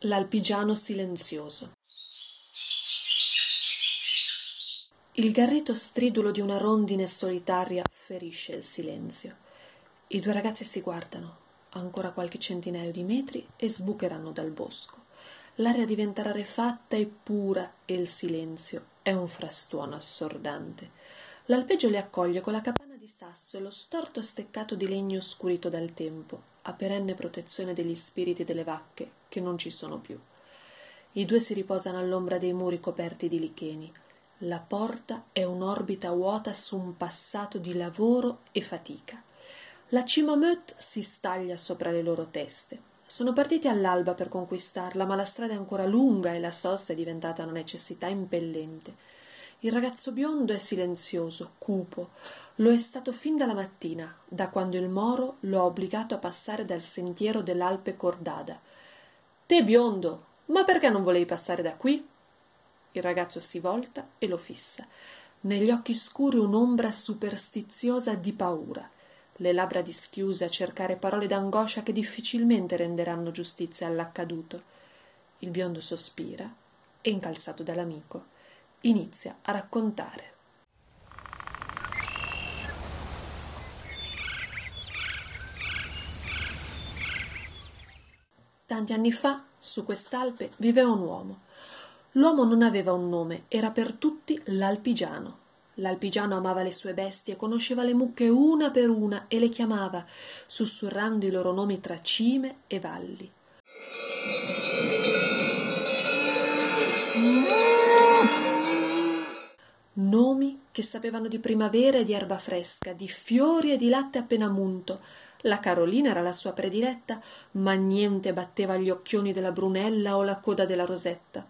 L'alpigiano silenzioso. Il garrito stridulo di una rondine solitaria ferisce il silenzio. I due ragazzi si guardano, ancora qualche centinaio di metri, e sbucheranno dal bosco. L'aria diventa rarefatta e pura e il silenzio è un frastuono assordante. L'alpeggio li accoglie con la capanna di sasso lo storto steccato di legno scurito dal tempo, a perenne protezione degli spiriti delle vacche che non ci sono più. I due si riposano all'ombra dei muri coperti di licheni. La porta è un'orbita vuota su un passato di lavoro e fatica. La cima Meut si staglia sopra le loro teste. Sono partiti all'alba per conquistarla, ma la strada è ancora lunga e la sosta è diventata una necessità impellente. Il ragazzo biondo è silenzioso, cupo. Lo è stato fin dalla mattina, da quando il moro lo ha obbligato a passare dal sentiero dell'Alpe Cordada. Te biondo, ma perché non volevi passare da qui? Il ragazzo si volta e lo fissa. Negli occhi scuri un'ombra superstiziosa di paura, le labbra dischiuse a cercare parole d'angoscia che difficilmente renderanno giustizia all'accaduto. Il biondo sospira e, incalzato dall'amico, inizia a raccontare. Tanti anni fa, su quest'Alpe, viveva un uomo. L'uomo non aveva un nome, era per tutti l'alpigiano. L'alpigiano amava le sue bestie, conosceva le mucche una per una e le chiamava, sussurrando i loro nomi tra cime e valli. Nomi che sapevano di primavera e di erba fresca, di fiori e di latte appena munto. La Carolina era la sua prediletta, ma niente batteva gli occhioni della Brunella o la coda della Rosetta.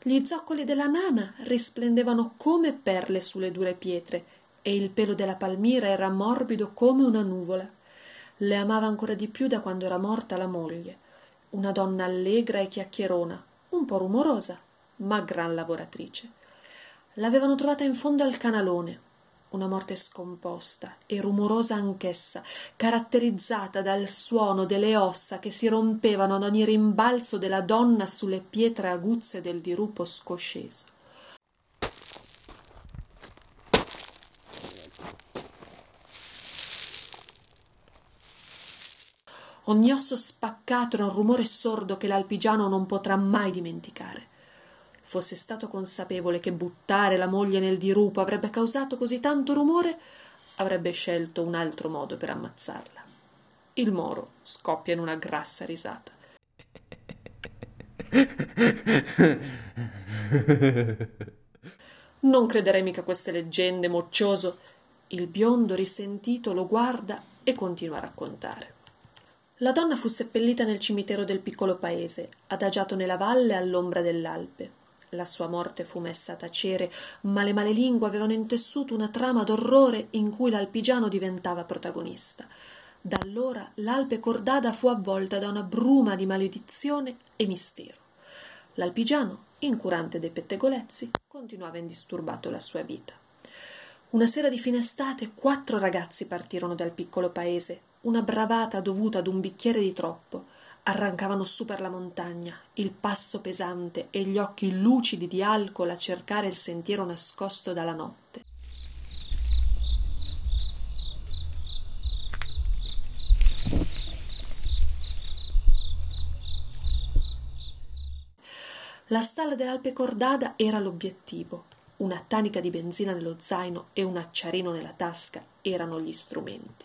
Gli zoccoli della nana risplendevano come perle sulle dure pietre e il pelo della palmira era morbido come una nuvola. Le amava ancora di più da quando era morta la moglie, una donna allegra e chiacchierona, un po' rumorosa, ma gran lavoratrice. L'avevano trovata in fondo al canalone, una morte scomposta e rumorosa anch'essa, caratterizzata dal suono delle ossa che si rompevano ad ogni rimbalzo della donna sulle pietre aguzze del dirupo scosceso. Ogni osso spaccato era un rumore sordo che l'alpigiano non potrà mai dimenticare fosse stato consapevole che buttare la moglie nel dirupo avrebbe causato così tanto rumore, avrebbe scelto un altro modo per ammazzarla. Il moro scoppia in una grassa risata. Non crederei mica a queste leggende, moccioso. Il biondo risentito lo guarda e continua a raccontare. La donna fu seppellita nel cimitero del piccolo paese, adagiato nella valle all'ombra dell'Alpe. La sua morte fu messa a tacere, ma le malelingue avevano intessuto una trama d'orrore in cui l'alpigiano diventava protagonista. Da allora l'Alpe Cordada fu avvolta da una bruma di maledizione e mistero. L'alpigiano, incurante dei pettegolezzi, continuava indisturbato la sua vita. Una sera di fine estate quattro ragazzi partirono dal piccolo paese, una bravata dovuta ad un bicchiere di troppo, arrancavano su per la montagna, il passo pesante e gli occhi lucidi di alcol a cercare il sentiero nascosto dalla notte. La stalla dell'Alpe Cordada era l'obiettivo. Una tanica di benzina nello zaino e un acciarino nella tasca erano gli strumenti.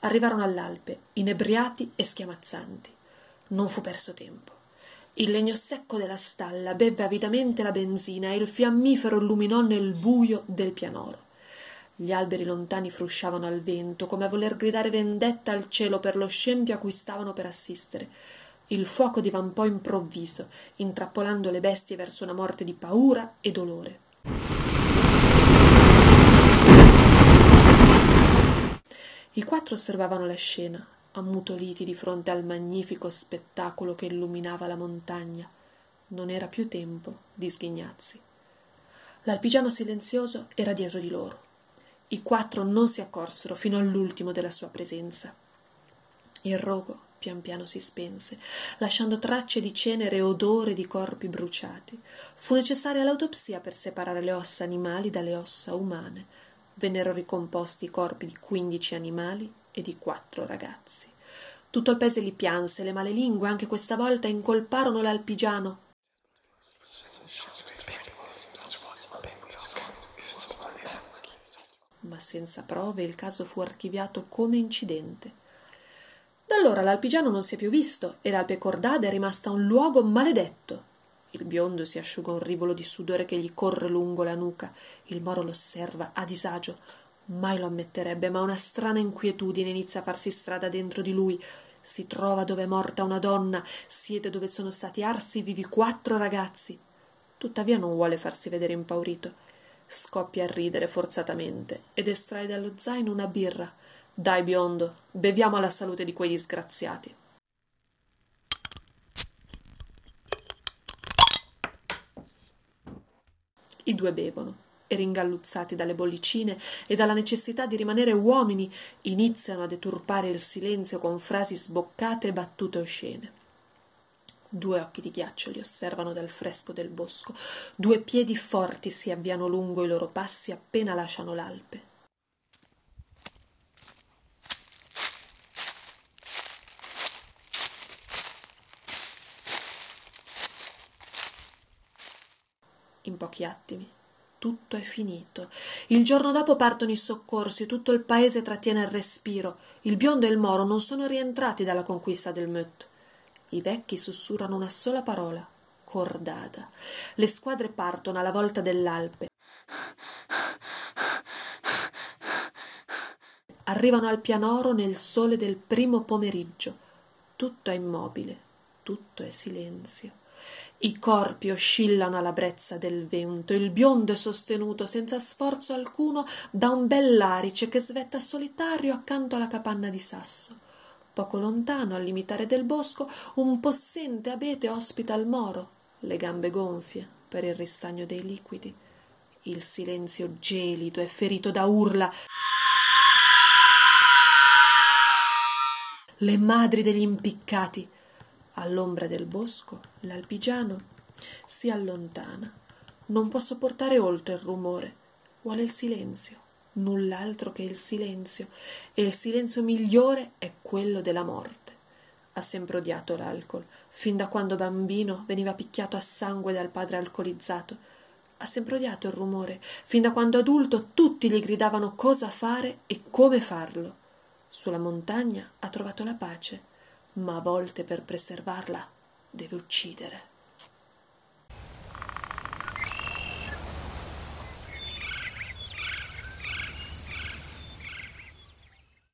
Arrivarono all'Alpe, inebriati e schiamazzanti. Non fu perso tempo. Il legno secco della stalla bevve avidamente la benzina e il fiammifero illuminò nel buio del pianoro. Gli alberi lontani frusciavano al vento, come a voler gridare vendetta al cielo per lo scempio a cui stavano per assistere. Il fuoco divampò improvviso, intrappolando le bestie verso una morte di paura e dolore. I quattro osservavano la scena, ammutoliti di fronte al magnifico spettacolo che illuminava la montagna. Non era più tempo di sghignazzi. L'alpigiano silenzioso era dietro di loro. I quattro non si accorsero fino all'ultimo della sua presenza. Il rogo pian piano si spense, lasciando tracce di cenere e odore di corpi bruciati. Fu necessaria l'autopsia per separare le ossa animali dalle ossa umane. Vennero ricomposti i corpi di quindici animali e di quattro ragazzi. Tutto il paese li pianse, le male lingue anche questa volta incolparono l'alpigiano. Ma senza prove il caso fu archiviato come incidente. Da allora l'alpigiano non si è più visto e l'Alpe Cordada è rimasta un luogo maledetto. Il biondo si asciuga un rivolo di sudore che gli corre lungo la nuca. Il moro lo osserva a disagio. Mai lo ammetterebbe, ma una strana inquietudine inizia a farsi strada dentro di lui. Si trova dove è morta una donna, siede dove sono stati arsi vivi quattro ragazzi. Tuttavia non vuole farsi vedere impaurito. Scoppia a ridere forzatamente ed estrae dallo zaino una birra dai, biondo, beviamo alla salute di quei disgraziati. I due bevono ringalluzzati dalle bollicine e dalla necessità di rimanere uomini, iniziano a deturpare il silenzio con frasi sboccate e battute oscene. Due occhi di ghiaccio li osservano dal fresco del bosco, due piedi forti si avviano lungo i loro passi appena lasciano l'Alpe. in pochi attimi. Tutto è finito. Il giorno dopo partono i soccorsi, tutto il paese trattiene il respiro. Il biondo e il moro non sono rientrati dalla conquista del Mött. I vecchi sussurrano una sola parola: cordata. Le squadre partono alla volta dell'Alpe. Arrivano al pianoro nel sole del primo pomeriggio. Tutto è immobile, tutto è silenzio. I corpi oscillano alla brezza del vento, il biondo è sostenuto senza sforzo alcuno da un bell'arice che svetta solitario accanto alla capanna di sasso. Poco lontano, al limitare del bosco, un possente abete ospita il moro, le gambe gonfie per il ristagno dei liquidi. Il silenzio gelido è ferito da urla. Le madri degli impiccati all'ombra del bosco, l'alpigiano si allontana. Non può sopportare oltre il rumore. Vuole il silenzio, null'altro che il silenzio, e il silenzio migliore è quello della morte. Ha sempre odiato l'alcol. Fin da quando bambino veniva picchiato a sangue dal padre alcolizzato. Ha sempre odiato il rumore. Fin da quando adulto tutti gli gridavano cosa fare e come farlo. Sulla montagna ha trovato la pace ma a volte per preservarla deve uccidere.